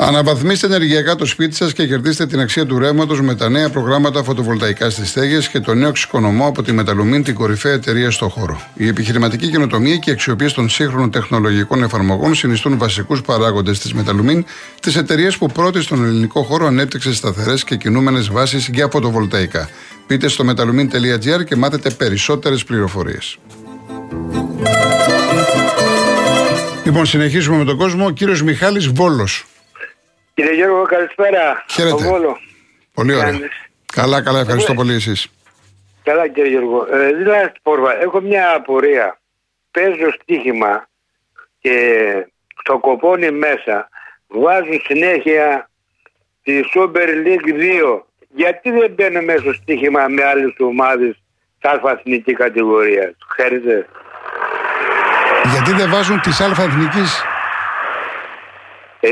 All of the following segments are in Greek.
Αναβαθμίστε ενεργειακά το σπίτι σας και κερδίστε την αξία του ρεύματος με τα νέα προγράμματα φωτοβολταϊκά στις στέγες και το νέο εξοικονομώ από τη Μεταλουμίν, την κορυφαία εταιρεία στο χώρο. Η επιχειρηματική καινοτομία και η αξιοποίηση των σύγχρονων τεχνολογικών εφαρμογών συνιστούν βασικούς παράγοντες της Μεταλουμίν, της εταιρείας που πρώτη στον ελληνικό χώρο ανέπτυξε σταθερές και κινούμενες βάσεις για φωτοβολταϊκά. Πείτε στο metalumin.gr και μάθετε περισσότερες πληροφορίες. Λοιπόν, συνεχίζουμε με τον κόσμο. Ο κύριος Μιχάλης Βόλος. Κύριε Γιώργο, καλησπέρα. Χαίρετε. Πολύ ωραία. Καλά, καλά, ευχαριστώ πολύ εσείς. Καλά κύριε Γιώργο. Ε, δηλαδή, Πόρβα, έχω μια απορία. Παίζω στοίχημα και στο κοπόνι μέσα βάζουν συνέχεια τη Super League 2. Γιατί δεν μπαίνω μέσα στο στοίχημα με άλλες ομάδες στα εθνικής κατηγορίας; Ξέρετε; Γιατί δεν βάζουν τις αλφα εθνικής; Ε,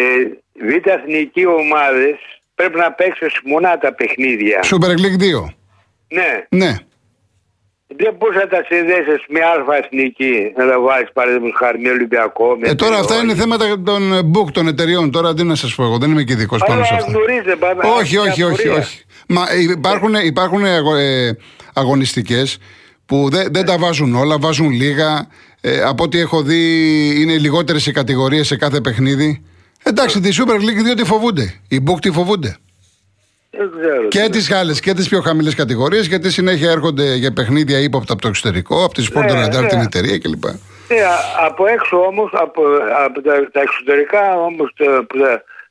Β' εθνική ομάδες πρέπει να παίξουν μονά τα παιχνίδια. Super League 2. Ναι. Ναι. Δεν μπορείς να τα συνδέσεις με αλφα εθνική, να τα βάλεις παραδείγματος χάρη με Ολυμπιακό. Με ε, τώρα αυτά είναι θέματα των book των εταιριών. Τώρα τι να σας πω εγώ, δεν είμαι και ειδικός πάνω σε αυτά. όχι, όχι, όχι, όχι. Μα υπάρχουν, υπάρχουν ε, αγωνιστικές που δεν, δεν τα βάζουν όλα, βάζουν λίγα. Ε, από ό,τι έχω δει, είναι λιγότερες οι κατηγορίες σε κάθε παιχνίδι. Εντάξει, τη Super League διότι φοβούνται. Οι Book τη φοβούνται. Και τις άλλες και τις πιο χαμηλές κατηγορίες, γιατί συνέχεια έρχονται για παιχνίδια ύποπτα από το εξωτερικό, από τη Sport ναι, ναι. την εταιρεία κλπ. Ναι, από έξω όμως, από, από τα, τα εξωτερικά όμως,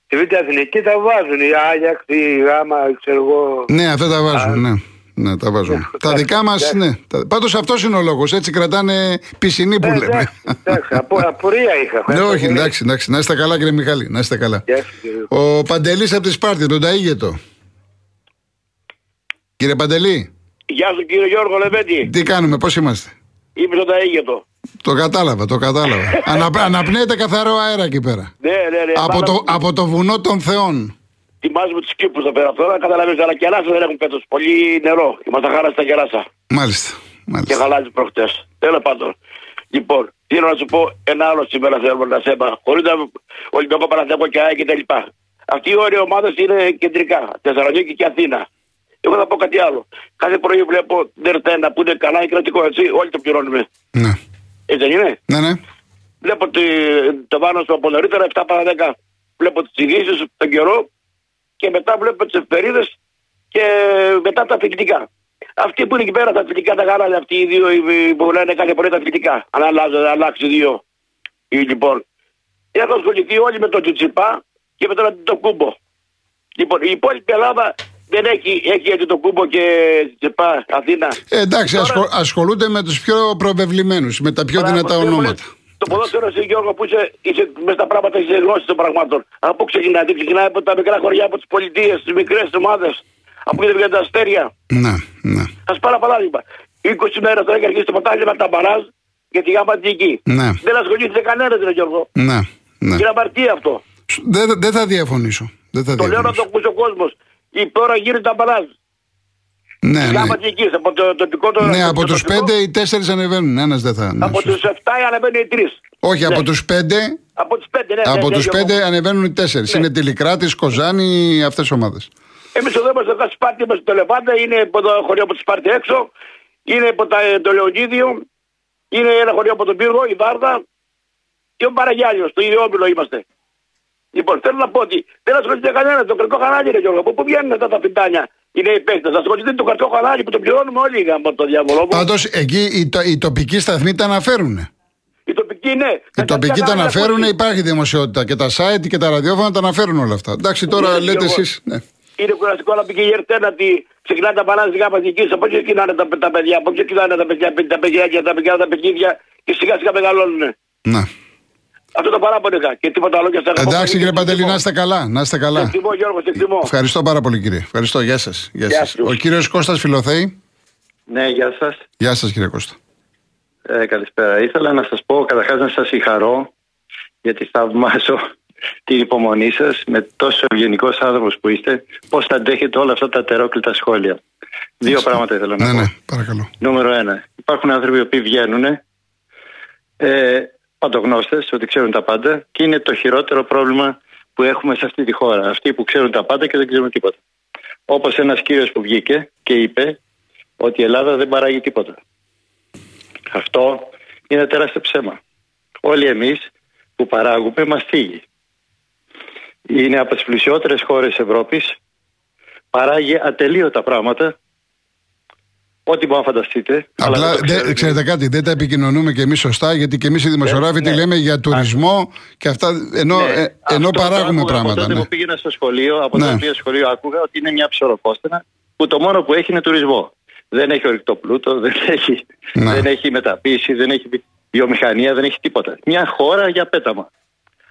τη Β' Εθνική τα βάζουν. Η Άγιαξ, η Γάμα, ξέρω εγώ. Ναι, αυτά τα βάζουν, ναι. Ναι, τα βάζουμε. Ναι, τα δικά μας, ναι. Πάντως αυτός είναι ο λόγος. Έτσι κρατάνε πισινή που ναι, λέμε. Εντάξει, απορία είχα. Ναι, όχι, εντάξει, εντάξει. Να είστε καλά, κύριε Μιχάλη. Να είστε καλά. Ο Παντελής από τη Σπάρτη, τον Ταίγετο. Κύριε Παντελή. Γεια σου κύριε Γιώργο Λεβέντη. Τι κάνουμε, πώς είμαστε; Είμαι στον Ταίγετο. Το κατάλαβα, το κατάλαβα. Αναπνέεται καθαρό αέρα εκεί πέρα. Ναι, ναι, ναι. Από, το, από το βουνό των Θεών ετοιμάζουμε τους κήπους εδώ πέρα τώρα. Καταλαβαίνετε, αλλά κεράσα δεν έχουν φέτο. Πολύ νερό. Είμαστε χάρα στα κεράσα. Μάλιστα. Μάλιστα. Και χαλάζει προχτές. Τέλος πάντων. Λοιπόν, θέλω να σου πω ένα άλλο σήμερα θέλω να σε είπα. Χωρίς να Ολυμπιακό Παναθέκο και ΑΕΚ και τα λοιπά. Αυτή η όρια ομάδα είναι κεντρικά. Θεσσαλονίκη και Αθήνα. Εγώ θα πω κάτι άλλο. Κάθε πρωί βλέπω Ντερτένα που είναι καλά, είναι κρατικό έτσι. Όλοι το πληρώνουμε. Ναι. Έτσι δεν είναι; Ναι, ναι. Βλέπω το βάνος σου από νωρίτερα 7 παρα 10. Βλέπω τις ειδήσεις, τον καιρό και μετά βλέπω τις εφημερίδες και μετά τα αθλητικά. Αυτοί που είναι εκεί πέρα τα αθλητικά τα γάλα, αυτοί οι δύο που λένε κάθε πρωί τα αθλητικά. Αν αλλάζει, αλλάξει δύο. Λοιπόν, έχω ασχοληθεί όλοι με τον Τσιτσιπά και με τον Αντιτοκούμπο. Λοιπόν, η υπόλοιπη Ελλάδα δεν έχει, έχει το κούμπο και Τσιτσιπά Αθήνα. Ε, εντάξει, Τώρα... ασχολούνται με τους πιο προβεβλημένους, με τα πιο δυνατά ονόματα. Το ποδόσφαιρο εσύ Γιώργο που είσαι, είσαι μες στα πράγματα είσαι γνώση των πραγμάτων. Από πού ξεκινάει, ξεκινάει από τα μικρά χωριά, από τις πολιτείες, τις μικρές ομάδες. Από εκεί δεν τα αστέρια. Ναι, ναι. Α πάρω παράδειγμα. 20 μέρες τώρα έχει αρχίσει το ποτάμι με τα μπαράζ για τη γάμα εκεί. Ναι. Δεν ασχολείται κανένας, δεν Γιώργο. Ναι, ναι. Είναι αμαρτία αυτό. Δεν, δεν θα διαφωνήσω. Δεν θα το λέω να το ακούσει ο κόσμος. Τώρα γίνεται τα μπαράζ. Ναι, ναι. από το τοπικό το Ναι, από τους πέντε οι τέσσερις ανεβαίνουν. Ένας δεν θα. Από τους 7 ανεβαίνουν οι τρεις. Όχι, ναι. από τους πέντε. Από τους πέντε, ναι. Από ναι, τους πέντε ανεβαίνουν οι τέσσερις. Ναι. Είναι Τηλικράτης, Κοζάνη, αυτές οι ομάδες. Εμείς εδώ είμαστε εδώ Σπάρτη, είμαστε στο Λεβάντα, είναι από το χωριό από τη Σπάρτη έξω, είναι από τα, το Λεωνίδιο, είναι ένα χωριό από τον Πύργο, η Βάρδα και ο Παραγιάλιο, το ίδιο όμιλο είμαστε. Λοιπόν, θέλω να πω ότι δεν ασχολείται κανένας, το κρικό κανάλι είναι Γιώργο. Πού βγαίνουν αυτά τα πιτάνια, είναι οι παίκτε. Ασχολείται το κρικό κανάλι που το πληρώνουμε όλοι από το διαβολό. Πάντω εκεί οι, το, οι τοπικοί σταθμοί τα αναφέρουν. Οι τοπικοί ναι. Οι τοπικοί τα αναφέρουν, υπάρχει δημοσιότητα και τα site και τα ραδιόφωνα τα αναφέρουν όλα αυτά. Εντάξει, τώρα είναι λέτε εσεί. Ναι. Είναι κουραστικό να πει και η Ερτένα ότι ξεκινάει τα παράδειγμα σιγά παθητική. Από εκεί ξεκινάνε τα, τα παιδιά, από εκεί ξεκινάνε τα παιδιά, τα παιδιά και τα παιδιά τα παιδιά και σιγά σιγά μεγαλώνουν. Ναι. Αυτό το παράπονο είχα και τίποτα άλλο και στα Εντάξει κύριε Παντελή, να είστε καλά. Να είστε καλά. Εκτιμώ, Γιώργο, εκτιμώ. Ευχαριστώ πάρα πολύ κύριε. Ευχαριστώ. Γεια σας. Γεια σας. Ο κύριος Κώστας Φιλοθέη. Ναι, γεια σας. Γεια σας κύριε Κώστα. Ε, καλησπέρα. Ήθελα να σας πω καταρχάς να σας συγχαρώ γιατί θαυμάζω την υπομονή σας με τόσο ευγενικός άνθρωπος που είστε, πώς θα αντέχετε όλα αυτά τα τερόκλητα σχόλια. Δύο πράγματα ήθελα να ναι, πω. Ναι, παρακαλώ. Νούμερο ένα. Υπάρχουν άνθρωποι που βγαίνουν ε, παντογνώστες, ότι ξέρουν τα πάντα και είναι το χειρότερο πρόβλημα που έχουμε σε αυτή τη χώρα. Αυτοί που ξέρουν τα πάντα και δεν ξέρουν τίποτα. Όπως ένας κύριος που βγήκε και είπε ότι η Ελλάδα δεν παράγει τίποτα. Αυτό είναι τεράστιο ψέμα. Όλοι εμείς που παράγουμε μας φύγει. Είναι από τις πλουσιότερες χώρες Ευρώπης. Παράγει ατελείωτα πράγματα Ό,τι μπορεί να φανταστείτε. Απλά, δε, ξέρετε κάτι, δεν τα επικοινωνούμε και εμείς σωστά, γιατί και εμείς οι δημοσιογράφοι ναι, λέμε για τουρισμό και αυτά. Ενώ, ναι, ε, ενώ παράγουμε το πράγματα. Από τότε ναι. που πήγαινα στο σχολείο, από ναι. το σχολείο άκουγα ότι είναι μια ψωροκόστενα που το μόνο που έχει είναι τουρισμό. Δεν έχει ορυκτό πλούτο, δεν έχει, ναι. δεν έχει μεταποίηση, δεν έχει βιομηχανία, δεν έχει τίποτα. Μια χώρα για πέταμα.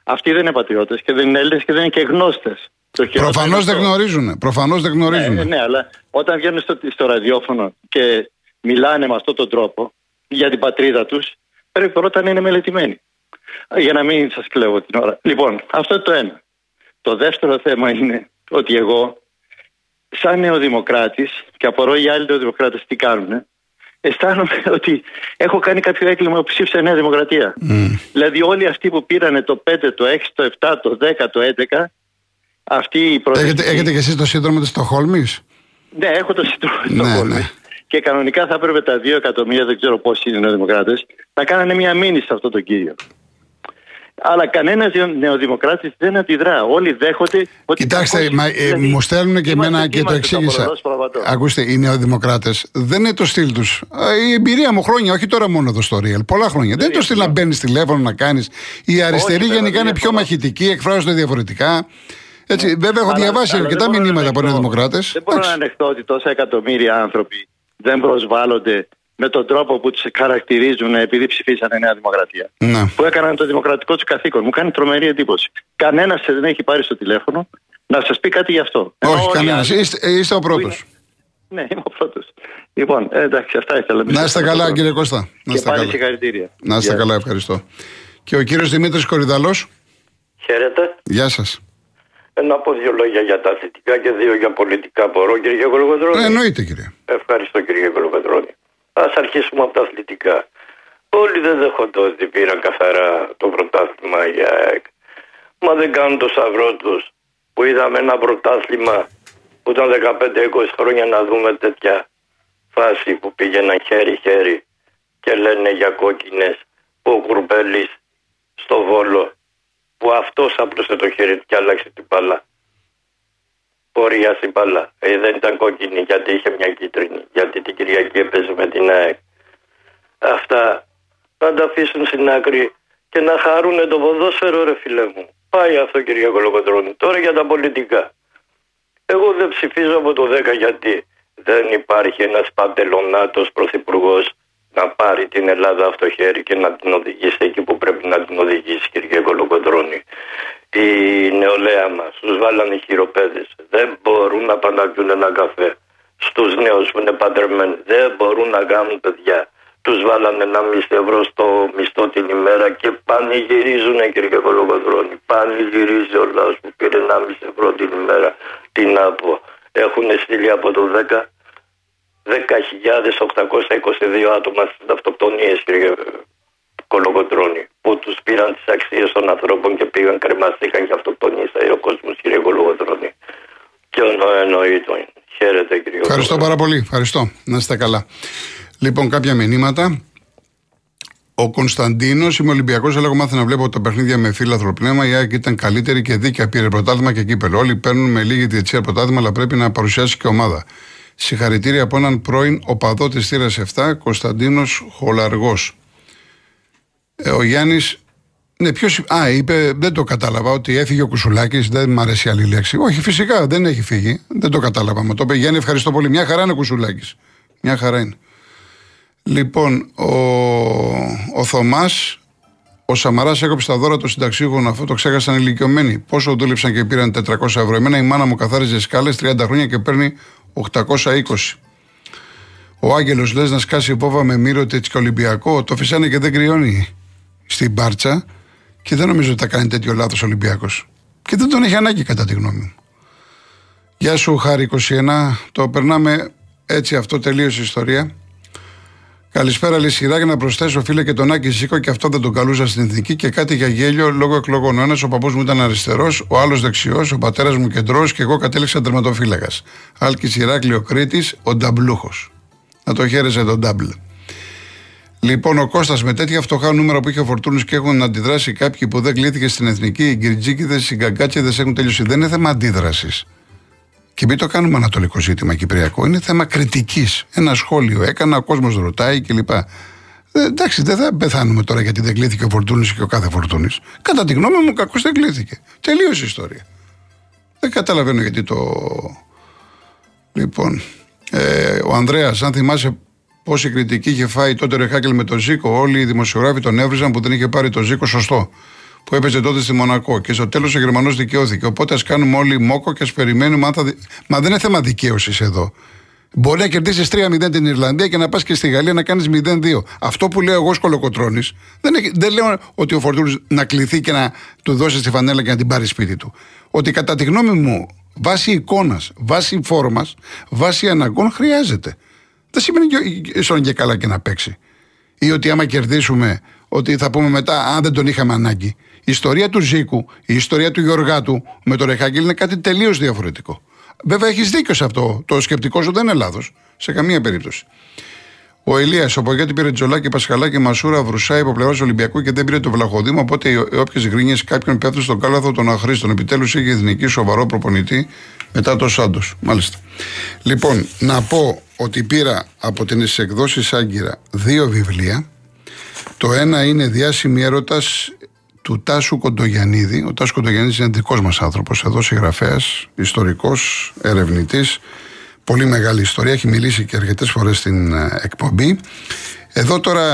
Αυτοί δεν είναι πατριώτες και δεν είναι Έλληνες και δεν είναι και γνώστες. Προφανώς δεν γνωρίζουν. Προφανώς δεν γνωρίζουν. Ναι, ναι, αλλά όταν βγαίνουν στο, στο ραδιόφωνο και μιλάνε με αυτόν τον τρόπο για την πατρίδα τους, πρέπει πρώτα να είναι μελετημένοι. Για να μην σας κλέβω την ώρα. Λοιπόν, αυτό είναι το ένα. Το δεύτερο θέμα είναι ότι εγώ, σαν νεοδημοκράτης, και απορώ οι άλλοι νεοδημοκράτες τι κάνουν, αισθάνομαι ότι έχω κάνει κάποιο έγκλημα που ψήφισε Νέα Δημοκρατία. Mm. Δηλαδή, όλοι αυτοί που πήρανε το 5, το 6, το 7, το 10, το 11, αυτή η Έχετε, έχετε και εσείς το σύνδρομο της Στοχόλμης; Ναι, έχω το σύνδρομο της Στοχόλμη. Ναι, ναι. Και κανονικά θα έπρεπε τα 2 εκατομμύρια, δεν ξέρω πόσοι είναι οι νεοδημοκράτες, να κάνανε μια μήνυση σε αυτό τον κύριο. Αλλά κανένας νεοδημοκράτης δεν αντιδρά. Όλοι δέχονται ότι. Κοιτάξτε, μα, ε, δηλαδή, μου στέλνουν και εμένα και το εξήγησα. Ακούστε, οι νεοδημοκράτες δεν είναι το στυλ τους. Η εμπειρία μου χρόνια, όχι τώρα μόνο εδώ στο Real, πολλά χρόνια. Δεν, είναι το στυλ να μπαίνεις τηλέφωνο να κάνεις. Οι αριστεροί γενικά είναι πιο μαχητικοί, εκφράζονται διαφορετικά. Έτσι, ναι. βέβαια, έχω διαβάσει αρκετά μηνύματα από νεοδημοκράτε. Δεν μπορώ να ανεχτώ ότι τόσα εκατομμύρια άνθρωποι δεν προσβάλλονται με τον τρόπο που τους χαρακτηρίζουν επειδή ψηφίσανε Νέα Δημοκρατία. Ναι. Που έκαναν το δημοκρατικό τους καθήκον. Μου κάνει τρομερή εντύπωση. Κανένας δεν έχει πάρει στο τηλέφωνο να σας πει κάτι γι' αυτό. Όχι, κανένας. Είστε, είστε ο πρώτος. Ναι, είμαι ο πρώτος. Λοιπόν, ε, εντάξει, αυτά ήθελα να είστε καλά, κύριε Κώστα. Να είστε καλά. συγχαρητήρια. Να είστε καλά, ευχαριστώ. Και ο κύριος Δημήτρης Κορυδαλός. Χαίρετε. Γεια σας. Να πω δύο λόγια για τα αθλητικά και δύο για πολιτικά. Μπορώ, κύριε Κολοκοντρόνη. Ε, εννοείται, κύριε. Ευχαριστώ, κύριε Κολοκοντρόνη. Α αρχίσουμε από τα αθλητικά. Όλοι δεν δέχονται ότι πήραν καθαρά το πρωτάθλημα για ΑΕΚ. Μα δεν κάνουν το σταυρό τους που είδαμε ένα πρωτάθλημα που ήταν 15-20 χρόνια να δούμε τέτοια φάση που πήγαιναν χέρι-χέρι και λένε για κόκκινες που ο Κουρμπέλης στο Βόλο που αυτός άπλωσε το χέρι του και άλλαξε την μπάλα. Πορεία στην μπάλα. Ε, δεν ήταν κόκκινη γιατί είχε μια κίτρινη. Γιατί την Κυριακή έπαιζε με την ΑΕΚ. Αυτά να τα αφήσουν στην άκρη και να χαρούν το ποδόσφαιρο, ρε φίλε μου. Πάει αυτό, κυρία Κολοκοντρώνη. Τώρα για τα πολιτικά. Εγώ δεν ψηφίζω από το 10 γιατί δεν υπάρχει ένας παντελονάτος πρωθυπουργός να πάρει την Ελλάδα αυτό το χέρι και να την οδηγήσει εκεί που πρέπει να την οδηγήσει, κύριε Κολοκοντρώνη. Η νεολαία μας τους βάλανε χειροπέδες. Δεν μπορούν να πάνε να ένα καφέ. Στους νέους που είναι παντρεμένοι δεν μπορούν να κάνουν παιδιά. Τους βάλανε ένα μισό ευρώ στο μισθό την ημέρα και πανηγυρίζουν, κύριε Κολοκοντρώνη. Πανηγυρίζει ο λαός που πήρε ένα μισό ευρώ την ημέρα. Τι να πω. Έχουν στείλει από το 10 10.822 άτομα στις αυτοκτονίες κύριε Κολογοντρώνη που τους πήραν τις αξίες των ανθρώπων και πήγαν κρεμαστήκαν και αυτοκτονήσαν ο κόσμος κύριε Κολογοντρώνη και εννοείται χαίρετε κύριε Ευχαριστώ πάρα πολύ, ευχαριστώ να είστε καλά Λοιπόν κάποια μηνύματα ο Κωνσταντίνος, είμαι Ολυμπιακός, αλλά εγώ μάθα να βλέπω τα παιχνίδια με φύλαθρο πνεύμα. Η ΑΕΚ ήταν καλύτερη και δίκαια. Πήρε πρωτάθλημα και κύπελο. Όλοι παίρνουν με λίγη διετσία πρωτάθλημα, αλλά πρέπει να παρουσιάσει και ομάδα. Συγχαρητήρια από έναν πρώην οπαδό της θύρας 7, Κωνσταντίνος Χολαργός. Ε, ο Γιάννης. Ναι, ποιος. Α, είπε, δεν το κατάλαβα ότι έφυγε ο Κουσουλάκης. Δεν μου αρέσει άλλη λέξη. Όχι, φυσικά δεν έχει φύγει. Δεν το κατάλαβα. Μα το είπε Γιάννη, ευχαριστώ πολύ. Μια χαρά είναι ο Κουσουλάκης. Μια χαρά είναι. Λοιπόν, ο, ο Θωμάς Ο Σαμαράς έκοψε τα δώρα των συνταξίγων, αυτό το ξέχασαν ηλικιωμένοι. Πόσο δούλεψαν και πήραν 400 ευρώ. Εμένα η μάνα μου καθάριζε σκάλες 30 χρόνια και παίρνει 820. Ο Άγγελος λες να σκάσει υπόβα με μύρο και Ολυμπιακό. Το φυσάνε και δεν κρυώνει στην μπάρτσα και δεν νομίζω ότι θα κάνει τέτοιο λάθος Ολυμπιακός. Και δεν τον έχει ανάγκη κατά τη γνώμη μου. Γεια σου, Χάρη 21. Το περνάμε έτσι αυτό τελείωσε η ιστορία. Καλησπέρα, Λυσιρά. Για να προσθέσω, φίλε, και τον Άκη Ζήκο και αυτό δεν τον καλούσα στην εθνική και κάτι για γέλιο λόγω εκλογών. Ο ένας ο παππούς μου ήταν αριστερός, ο άλλος δεξιός, ο πατέρας μου κεντρός και εγώ κατέληξα τερματοφύλακας. Άλκης Ηράκλειο Κρήτης, ο νταμπλούχος. Να το χαίρεσε τον νταμπλ. Λοιπόν, ο Κώστας με τέτοια φτωχά νούμερα που είχε ο Φορτούνης και έχουν αντιδράσει κάποιοι που δεν κλείθηκε στην εθνική, οι γκριτζίκιδε, οι γκαγκάτσιδες έχουν τελειώσει. Δεν είναι θέμα αντίδρασης. Και μην το κάνουμε ανατολικό ζήτημα κυπριακό. Είναι θέμα κριτικής. Ένα σχόλιο έκανα, ο κόσμος ρωτάει κλπ. Ε, εντάξει, δεν θα πεθάνουμε τώρα γιατί δεν κλείθηκε ο Φορτούνης και ο κάθε Φορτούνης. Κατά τη γνώμη μου, κακώς δεν κλείθηκε. Τελείωσε η ιστορία. Δεν καταλαβαίνω γιατί το. Λοιπόν, ε, ο Ανδρέας, αν θυμάσαι πόση κριτική είχε φάει τότε ο Ρεχάκελ με τον Ζήκο, όλοι οι δημοσιογράφοι τον έβριζαν που δεν είχε πάρει το Ζήκο σωστό που έπαιζε τότε στη Μονακό. Και στο τέλος ο Γερμανός δικαιώθηκε. Οπότε ας κάνουμε όλοι μόκο και ας περιμένουμε αν θα. Μα δεν είναι θέμα δικαίωσης εδώ. Μπορεί να κερδίσεις 3-0 την Ιρλανδία και να πας και στη Γαλλία να κάνεις 0-2. Αυτό που λέω εγώ σκολοκοτρόνη, δεν, δεν λέω ότι ο Φορτούνης να κληθεί και να του δώσει τη φανέλα και να την πάρει σπίτι του. Ότι κατά τη γνώμη μου, βάσει εικόνας, βάσει φόρμα, βάσει αναγκών χρειάζεται. Δεν σημαίνει και, και καλά και να παίξει. Ή ότι άμα κερδίσουμε, ότι θα πούμε μετά, αν δεν τον είχαμε ανάγκη. Η ιστορία του Ζήκου, η ιστορία του Γιωργάτου με τον Ρεχάγκελ είναι κάτι τελείως διαφορετικό. Βέβαια, έχεις δίκιο σε αυτό. Το σκεπτικό σου δεν είναι λάθος. Σε καμία περίπτωση. Ο Ελία, ο Πογέτη πήρε Τζολάκη, Πασχαλάκη, Μασούρα, Βρουσάη από πλευρά Ολυμπιακού και δεν πήρε το Βλαχοδήμα. Οπότε όποιες γκρίνιες κάποιον πέφτουν στον κάλαθο των αχρήστων. Επιτέλους είχε εθνική σοβαρό προπονητή μετά το Σάντος. Μάλιστα. Λοιπόν, να πω ότι πήρα από τι εκδόσει Άγκυρα δύο βιβλία. Το ένα είναι διάσημη έρωτας του Τάσου Κοντογιαννίδη. Ο Τάσου Κοντογιαννίδης είναι δικός μας άνθρωπος, εδώ συγγραφέας, ιστορικός, ερευνητής. Πολύ μεγάλη ιστορία, έχει μιλήσει και αρκετές φορές στην ε, εκπομπή. Εδώ τώρα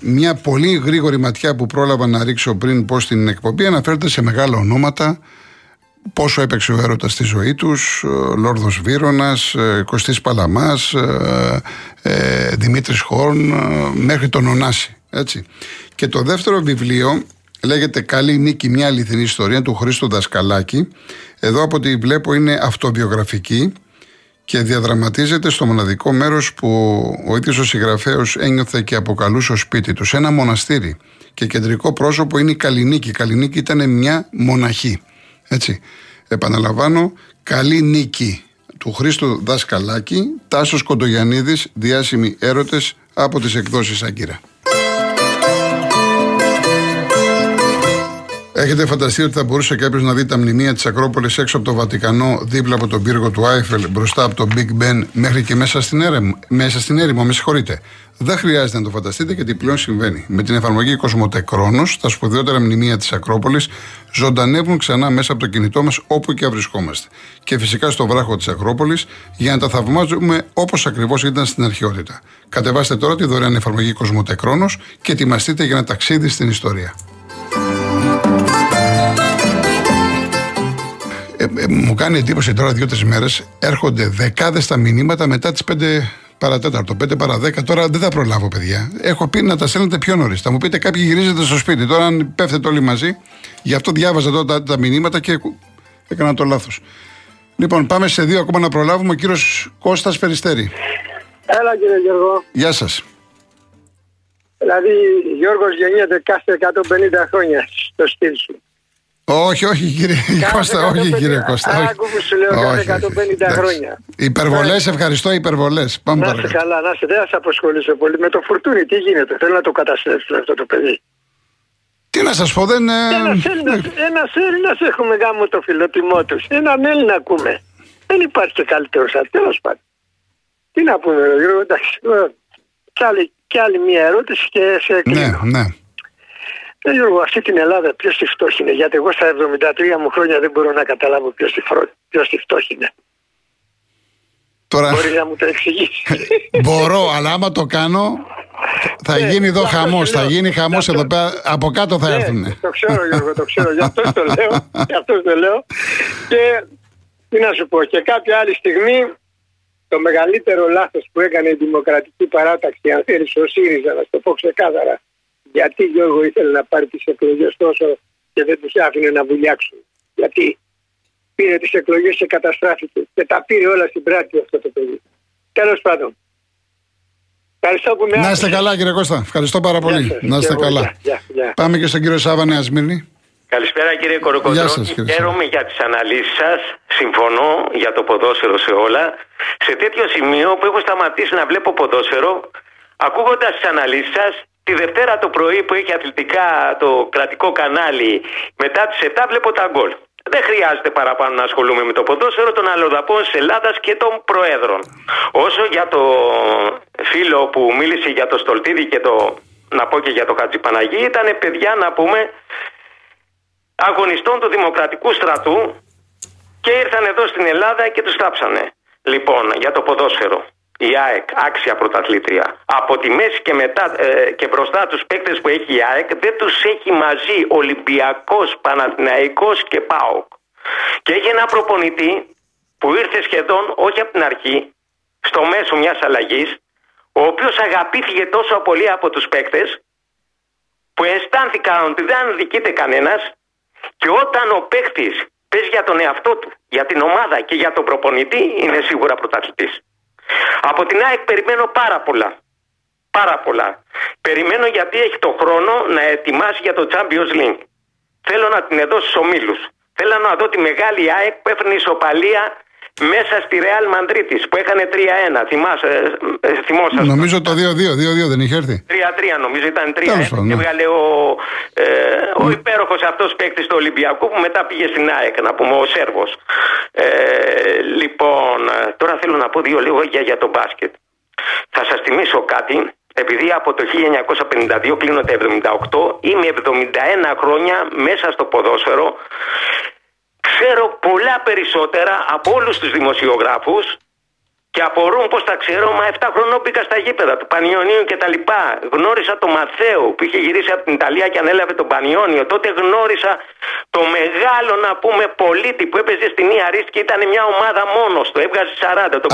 μια πολύ γρήγορη ματιά που πρόλαβα να ρίξω πριν πω στην εκπομπή αναφέρεται σε μεγάλα ονόματα πόσο έπαιξε ο έρωτας στη ζωή τους Λόρδος Βύρονας, ε, Κωστής Παλαμάς, ε, Δημήτρης Χόρν μέχρι τον Ωνάση. Έτσι. Και το δεύτερο βιβλίο Λέγεται Καλή Νίκη, μια αληθινή ιστορία του Χρήστο Δασκαλάκη. Εδώ από ό,τι βλέπω είναι αυτοβιογραφική και διαδραματίζεται στο μοναδικό μέρος που ο ίδιος ο συγγραφέος ένιωθε και αποκαλούσε ο σπίτι του. Σε ένα μοναστήρι. Και κεντρικό πρόσωπο είναι η Καλλινίκη. Η Καλλινίκη ήταν μια μοναχή. Έτσι. Επαναλαμβάνω, Καλή Νίκη του Χρήστο Δασκαλάκη, Τάσος Κοντογιαννίδης, διάσημοι έρωτες από τις εκδόσεις Άγκυρα. Έχετε φανταστεί ότι θα μπορούσε κάποιος να δει τα μνημεία της Ακρόπολης έξω από το Βατικανό, δίπλα από τον πύργο του Άιφελ, μπροστά από το Big Ben, μέχρι και μέσα στην, έρεμο, μέσα στην έρημο, με συγχωρείτε. Δεν χρειάζεται να το φανταστείτε γιατί πλέον συμβαίνει. Με την εφαρμογή Κοσμοτεκρόνο, τα σπουδαιότερα μνημεία της Ακρόπολης ζωντανεύουν ξανά μέσα από το κινητό μας όπου και αν βρισκόμαστε. Και φυσικά στο βράχο της Ακρόπολης για να τα θαυμάζουμε όπως ακριβώς ήταν στην αρχαιότητα. Κατεβάστε τώρα τη δωρεάν εφαρμογή Κοσμοτεκρόνο και ετοιμαστείτε για ένα ταξίδι στην ιστορία. Μου κάνει εντύπωση τώρα δύο-τρεις μέρες έρχονται δεκάδες τα μηνύματα μετά τις 5 παρατέταρτο, 5 παρα 10. Τώρα δεν θα προλάβω, παιδιά. Έχω πει να τα στέλνετε πιο νωρίς. Θα μου πείτε κάποιοι γυρίζετε στο σπίτι. Τώρα, αν πέφτετε όλοι μαζί, γι' αυτό διάβαζα τώρα τα, τα μηνύματα και έκανα το λάθος. Λοιπόν, πάμε σε δύο ακόμα να προλάβουμε. Ο κύριος Κώστας Περιστέρη. Έλα, κύριε Γιώργο. Γεια σας. Δηλαδή, Γιώργος γεννιέται κάθε 150 χρόνια στο στυλ σου. Όχι, όχι κύριε Κώστα, όχι κύριε Κώστα. Άκου που σου λέω κάθε 150 χρόνια. Υπερβολές, ευχαριστώ, υπερβολές. Πάμε να σε καλά, να σε δεν θα απασχολήσω πολύ. Με το φουρτούνι, τι γίνεται, θέλω να το καταστρέψω αυτό το παιδί. Τι να σας πω, δεν. Ένας Έλληνα έχουμε γάμο το φιλοτιμό τους. Έναν Έλληνα ακούμε. Δεν υπάρχει και καλύτερος Τέλος πάντων. Τι να πούμε, Γιώργο, εντάξει. Κι άλλη, και άλλη μια ερώτηση και σε κλείνω. Ναι, ναι. Ε, Γιώργο, αυτή την Ελλάδα ποιος τη φτώχει Γιατί εγώ στα 73 μου χρόνια δεν μπορώ να καταλάβω ποιος τη, φρο... τη φτώχει Τώρα... Μπορεί να μου το εξηγήσει. Μπορώ, αλλά άμα το κάνω Θα ναι, γίνει εδώ χαμός. Θα γίνει χαμός εδώ πέρα. Από κάτω θα ναι, έρθουν. Το ξέρω, Γιώργο, το ξέρω. Γι' αυτό το λέω. Γι' αυτό το λέω. Και τι να σου πω, και κάποια άλλη στιγμή το μεγαλύτερο λάθος που έκανε η Δημοκρατική Παράταξη, αν θέλεις ο ΣΥΡΙΖΑ, να το πω ξεκάθαρα, γιατί Γιώργο ήθελε να πάρει τις εκλογές τόσο και δεν τους άφηνε να βουλιάξουν. Γιατί πήρε τις εκλογές και καταστράφηκε και τα πήρε όλα στην πράξη αυτό το παιδί. Τέλος πάντων. Ευχαριστώ που με Να είστε καλά κύριε Κώστα. Ευχαριστώ πάρα πολύ. Να είστε καλά. Πάμε και στον κύριο Σάβα Νέα Σμύρνη. Καλησπέρα κύριε Κοροκοντρώνη. Χαίρομαι για τις αναλύσεις σας. Συμφωνώ για το ποδόσφαιρο σε όλα. Σε τέτοιο σημείο που έχω σταματήσει να βλέπω ποδόσφαιρο, ακούγοντας τις αναλύσεις σας, τη Δευτέρα το πρωί που έχει αθλητικά το κρατικό κανάλι, μετά τις 7 βλέπω τα γκολ. Δεν χρειάζεται παραπάνω να ασχολούμαι με το ποδόσφαιρο των αλλοδαπών της Ελλάδας και των προέδρων. Όσο για το φίλο που μίλησε για το Στολτίδη και το να πω και για το Χατζη Παναγί, ήταν παιδιά να πούμε αγωνιστών του Δημοκρατικού Στρατού και ήρθαν εδώ στην Ελλάδα και τους θάψανε. Λοιπόν, για το ποδόσφαιρο. Η ΑΕΚ, άξια πρωταθλήτρια. Από τη μέση και, μετά, ε, και μπροστά τους παίκτες που έχει η ΑΕΚ δεν τους έχει μαζί Ολυμπιακός, Παναθηναϊκός και ΠΑΟΚ. Και έχει ένα προπονητή που ήρθε σχεδόν, όχι από την αρχή, στο μέσο μιας αλλαγής, ο οποίος αγαπήθηκε τόσο πολύ από τους παίκτες που αισθάνθηκαν ότι δεν αδικείται κανένας και όταν ο παίχτη παίζει για τον εαυτό του, για την ομάδα και για τον προπονητή, είναι σίγουρα πρωταθλητής. Από την ΑΕΚ περιμένω πάρα πολλά. Πάρα πολλά. Περιμένω γιατί έχει το χρόνο να ετοιμάσει για το Champions League. Θέλω να την δω στους ομίλους. Θέλω να δω τη μεγάλη ΑΕΚ που έφερνε ισοπαλία μέσα στη Ρεάλ Μαντρίτη που έκανε 3-1. Θυμάσαι, ε, ε, θυμόσαστε; Νομίζω το 2-2, 2-2 δεν είχε έρθει. 3-3 νομίζω ήταν 3-1. Και έβγαλε ο, ε, ο ναι. υπέροχος αυτός παίκτης του Ολυμπιακού που μετά πήγε στην ΑΕΚ, να πούμε, ο Σέρβος. Ε, λοιπόν, τώρα θέλω να πω δύο λόγια για το μπάσκετ. Θα σας θυμίσω κάτι. Επειδή από το 1952 κλείνω τα 78, είμαι 71 χρόνια μέσα στο ποδόσφαιρο ξέρω πολλά περισσότερα από όλους τους δημοσιογράφους και απορούν πώ τα ξέρω, μα 7 χρονών πήγα στα γήπεδα του Πανιωνίου και τα λοιπά. Γνώρισα τον Μαθαίο που είχε γυρίσει από την Ιταλία και ανέλαβε τον Πανιόνιο. Τότε γνώρισα το μεγάλο να πούμε πολίτη που έπαιζε στην Ιαρίστη και ήταν μια ομάδα μόνος του. Έβγαζε 40. Το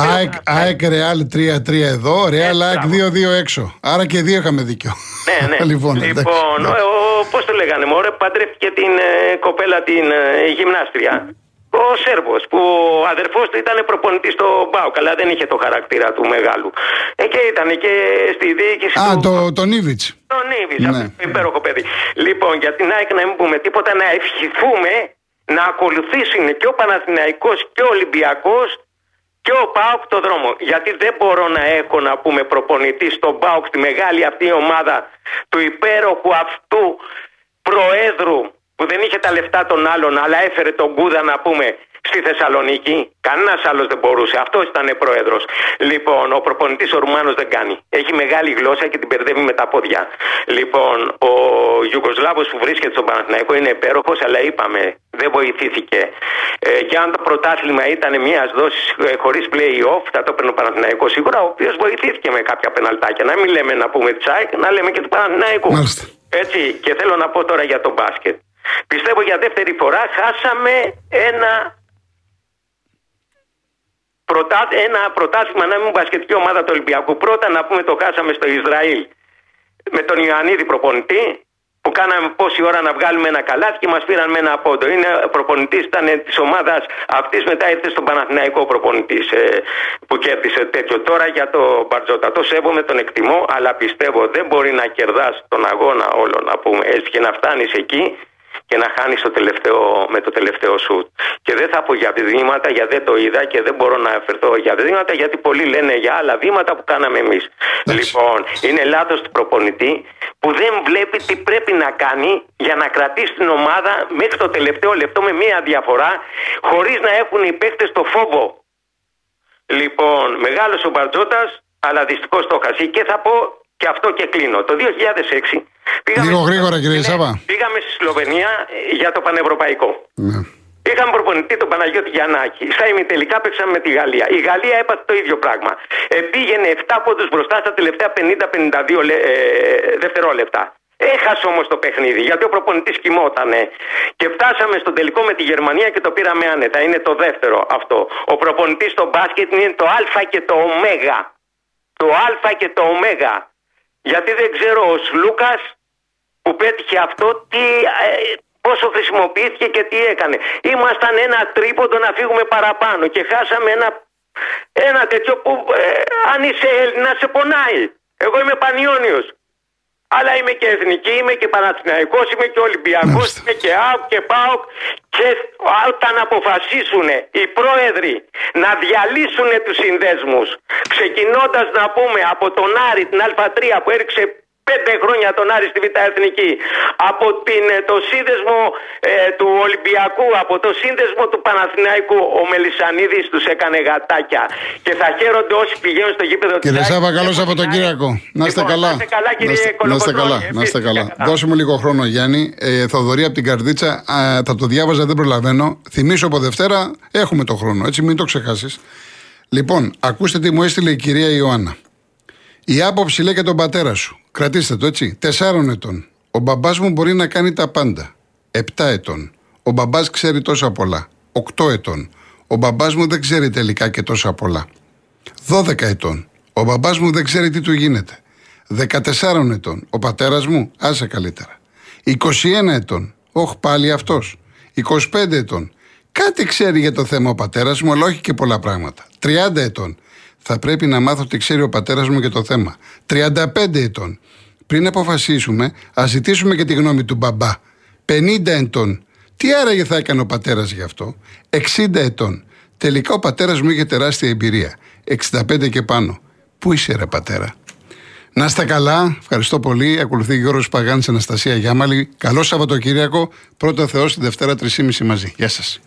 ΑΕΚ Ρεάλ 3-3 εδώ, Ρεάλ ΑΕΚ 2-2 έξω. Άρα και δύο είχαμε δίκιο. Ναι, ναι. λοιπόν, λοιπόν πώς το λέγανε, Μωρέ, παντρεύτηκε την ε, κοπέλα την ε, γυμνάστρια ο Σέρβος, που ο αδερφός του ήταν προπονητής στο Μπάουκ, αλλά δεν είχε το χαρακτήρα του μεγάλου. Ε, και ήταν και στη διοίκηση. Α, του... το, το Νίβιτ. Το Νίβιτ, ναι. υπέροχο παιδί. Λοιπόν, για την ΑΕΚ να μην πούμε τίποτα, να ευχηθούμε να ακολουθήσουν και ο Παναθηναϊκός και ο Ολυμπιακός και ο Πάοκ το δρόμο. Γιατί δεν μπορώ να έχω να πούμε προπονητή στον Πάοκ, τη μεγάλη αυτή ομάδα του υπέροχου αυτού Προέδρου που δεν είχε τα λεφτά των άλλων, αλλά έφερε τον Κούδα να πούμε στη Θεσσαλονίκη. Κανένας άλλος δεν μπορούσε. Αυτός ήταν πρόεδρος. Λοιπόν, ο προπονητής ο Ρουμάνος δεν κάνει. Έχει μεγάλη γλώσσα και την μπερδεύει με τα πόδια. Λοιπόν, ο Ιουγκοσλάβο που βρίσκεται στον Παναθηναϊκό είναι υπέροχος, αλλά είπαμε δεν βοηθήθηκε. Ε, και αν το πρωτάθλημα ήταν μιας δόσης ε, χωρίς play-off, θα το έπαιρνε ο Παναθηναϊκός σίγουρα, ο οποίος βοηθήθηκε με κάποια πεναλτάκια. Να μην λέμε να πούμε τσάικ, να λέμε και του Παναθηναϊκού. Έτσι, και θέλω να πω τώρα για τον μπάσκετ. Πιστεύω για δεύτερη φορά χάσαμε ένα πρωτά, ένα πρωτάθλημα να μην μπασκετική ομάδα του Ολυμπιακού. Πρώτα να πούμε το χάσαμε στο Ισραήλ με τον Ιωαννίδη προπονητή που κάναμε πόση ώρα να βγάλουμε ένα καλάθι και μας πήραν με ένα πόντο. Είναι προπονητής, ήταν της ομάδας αυτής, μετά ήρθε στον Παναθηναϊκό προπονητής ε, που κέρδισε τέτοιο. Τώρα για το Μπαρτζότα. Το σέβομαι, τον εκτιμώ, αλλά πιστεύω δεν μπορεί να κερδάς τον αγώνα όλο να πούμε έτσι και να φτάνεις εκεί και να χάνεις το τελευταίο, με το τελευταίο σουτ. Και δεν θα πω για βήματα γιατί δεν το είδα και δεν μπορώ να αφαιρθώ για βήματα γιατί πολλοί λένε για άλλα βήματα που κάναμε εμείς. Λοιπόν, είναι λάθος του προπονητή που δεν βλέπει τι πρέπει να κάνει για να κρατήσει την ομάδα μέχρι το τελευταίο λεπτό με μία διαφορά χωρίς να έχουν οι παίχτε το φόβο. Λοιπόν, μεγάλος ο Μπαρτζότα, αλλά δυστυχώς το χασί. Και θα πω και αυτό και κλείνω. Το 2006 πήγαμε, Λίγο γρήγορα κύριε Σάβα. πήγαμε στη Σλοβενία για το Πανευρωπαϊκό. Ναι. Είχαμε προπονητή τον Παναγιώτη Γιαννάκη. Στα ημιτελικά παίξαμε με τη Γαλλία. Η Γαλλία έπαθε το ίδιο πράγμα. Ε, πήγαινε 7 πόντους μπροστά στα τελευταία 50-52 ε, δευτερόλεπτα. Έχασε όμως το παιχνίδι γιατί ο προπονητής κοιμότανε. Και φτάσαμε στον τελικό με τη Γερμανία και το πήραμε άνετα. Είναι το δεύτερο αυτό. Ο προπονητής στο μπάσκετ είναι το Α και το Ω. Το Α και το Ω. Γιατί δεν ξέρω ο Σλούκας που πέτυχε αυτό τι, ε, πόσο χρησιμοποιήθηκε και τι έκανε. Ήμασταν ένα τρίποντο να φύγουμε παραπάνω και χάσαμε ένα, ένα τέτοιο που ε, αν είσαι Έλληνα σε πονάει. Εγώ είμαι Πανιόνιος. Αλλά είμαι και εθνική, είμαι και Παναθηναϊκός, είμαι και Ολυμπιακός, είμαι και ΑΟΚ και ΠΑΟΚ και όταν αποφασίσουν οι πρόεδροι να διαλύσουν τους συνδέσμους ξεκινώντας να πούμε από τον Άρη την Α3 που έριξε πέντε χρόνια τον Άρη στη Β' Εθνική, από την, ε, το σύνδεσμο ε, του Ολυμπιακού, από το σύνδεσμο του Παναθηναϊκού, ο Μελισανίδης τους έκανε γατάκια και θα χαίρονται όσοι πηγαίνουν στο γήπεδο του Κύριε Σάβα, καλό Σαββατοκύριακο. Να είστε λοιπόν, καλά. Να είστε καλά, κύριε Να είστε καλά. Να είστε καλά. Δώσε μου λίγο χρόνο, Γιάννη. Ε, Θοδωρή από την Καρδίτσα, α, θα το διάβαζα, δεν προλαβαίνω. Θυμίσω από Δευτέρα, έχουμε το χρόνο, έτσι μην το ξεχάσεις. Λοιπόν, ακούστε τι μου έστειλε η κυρία Ιωάννα. Η άποψη λέει και τον πατέρα σου. Κρατήστε το έτσι. Τεσσάρων ετών. Ο μπαμπάς μου μπορεί να κάνει τα πάντα. Επτά ετών. Ο μπαμπάς ξέρει τόσα πολλά. Οκτώ ετών. Ο μπαμπάς μου δεν ξέρει τελικά και τόσα πολλά. Δώδεκα ετών. Ο μπαμπάς μου δεν ξέρει τι του γίνεται. Δεκατεσσάρων ετών. Ο πατέρας μου, άσε καλύτερα. 21 ετών. Όχι πάλι αυτός. 25 ετών. Κάτι ξέρει για το θέμα ο πατέρας μου, αλλά όχι και πολλά πράγματα. 30 ετών θα πρέπει να μάθω τι ξέρει ο πατέρας μου για το θέμα. 35 ετών. Πριν αποφασίσουμε, ας ζητήσουμε και τη γνώμη του μπαμπά. 50 ετών. Τι άραγε θα έκανε ο πατέρας γι' αυτό; 60 ετών. Τελικά ο πατέρας μου είχε τεράστια εμπειρία. 65 και πάνω. Πού είσαι, ρε πατέρα; Να είστε καλά. Ευχαριστώ πολύ. Ακολουθεί Γιώργος Παγάνης Αναστασία Γιάμαλη. Καλό Σαββατοκύριακο. Πρώτο Θεός τη Δευτέρα 3.30 μαζί. Γεια σας.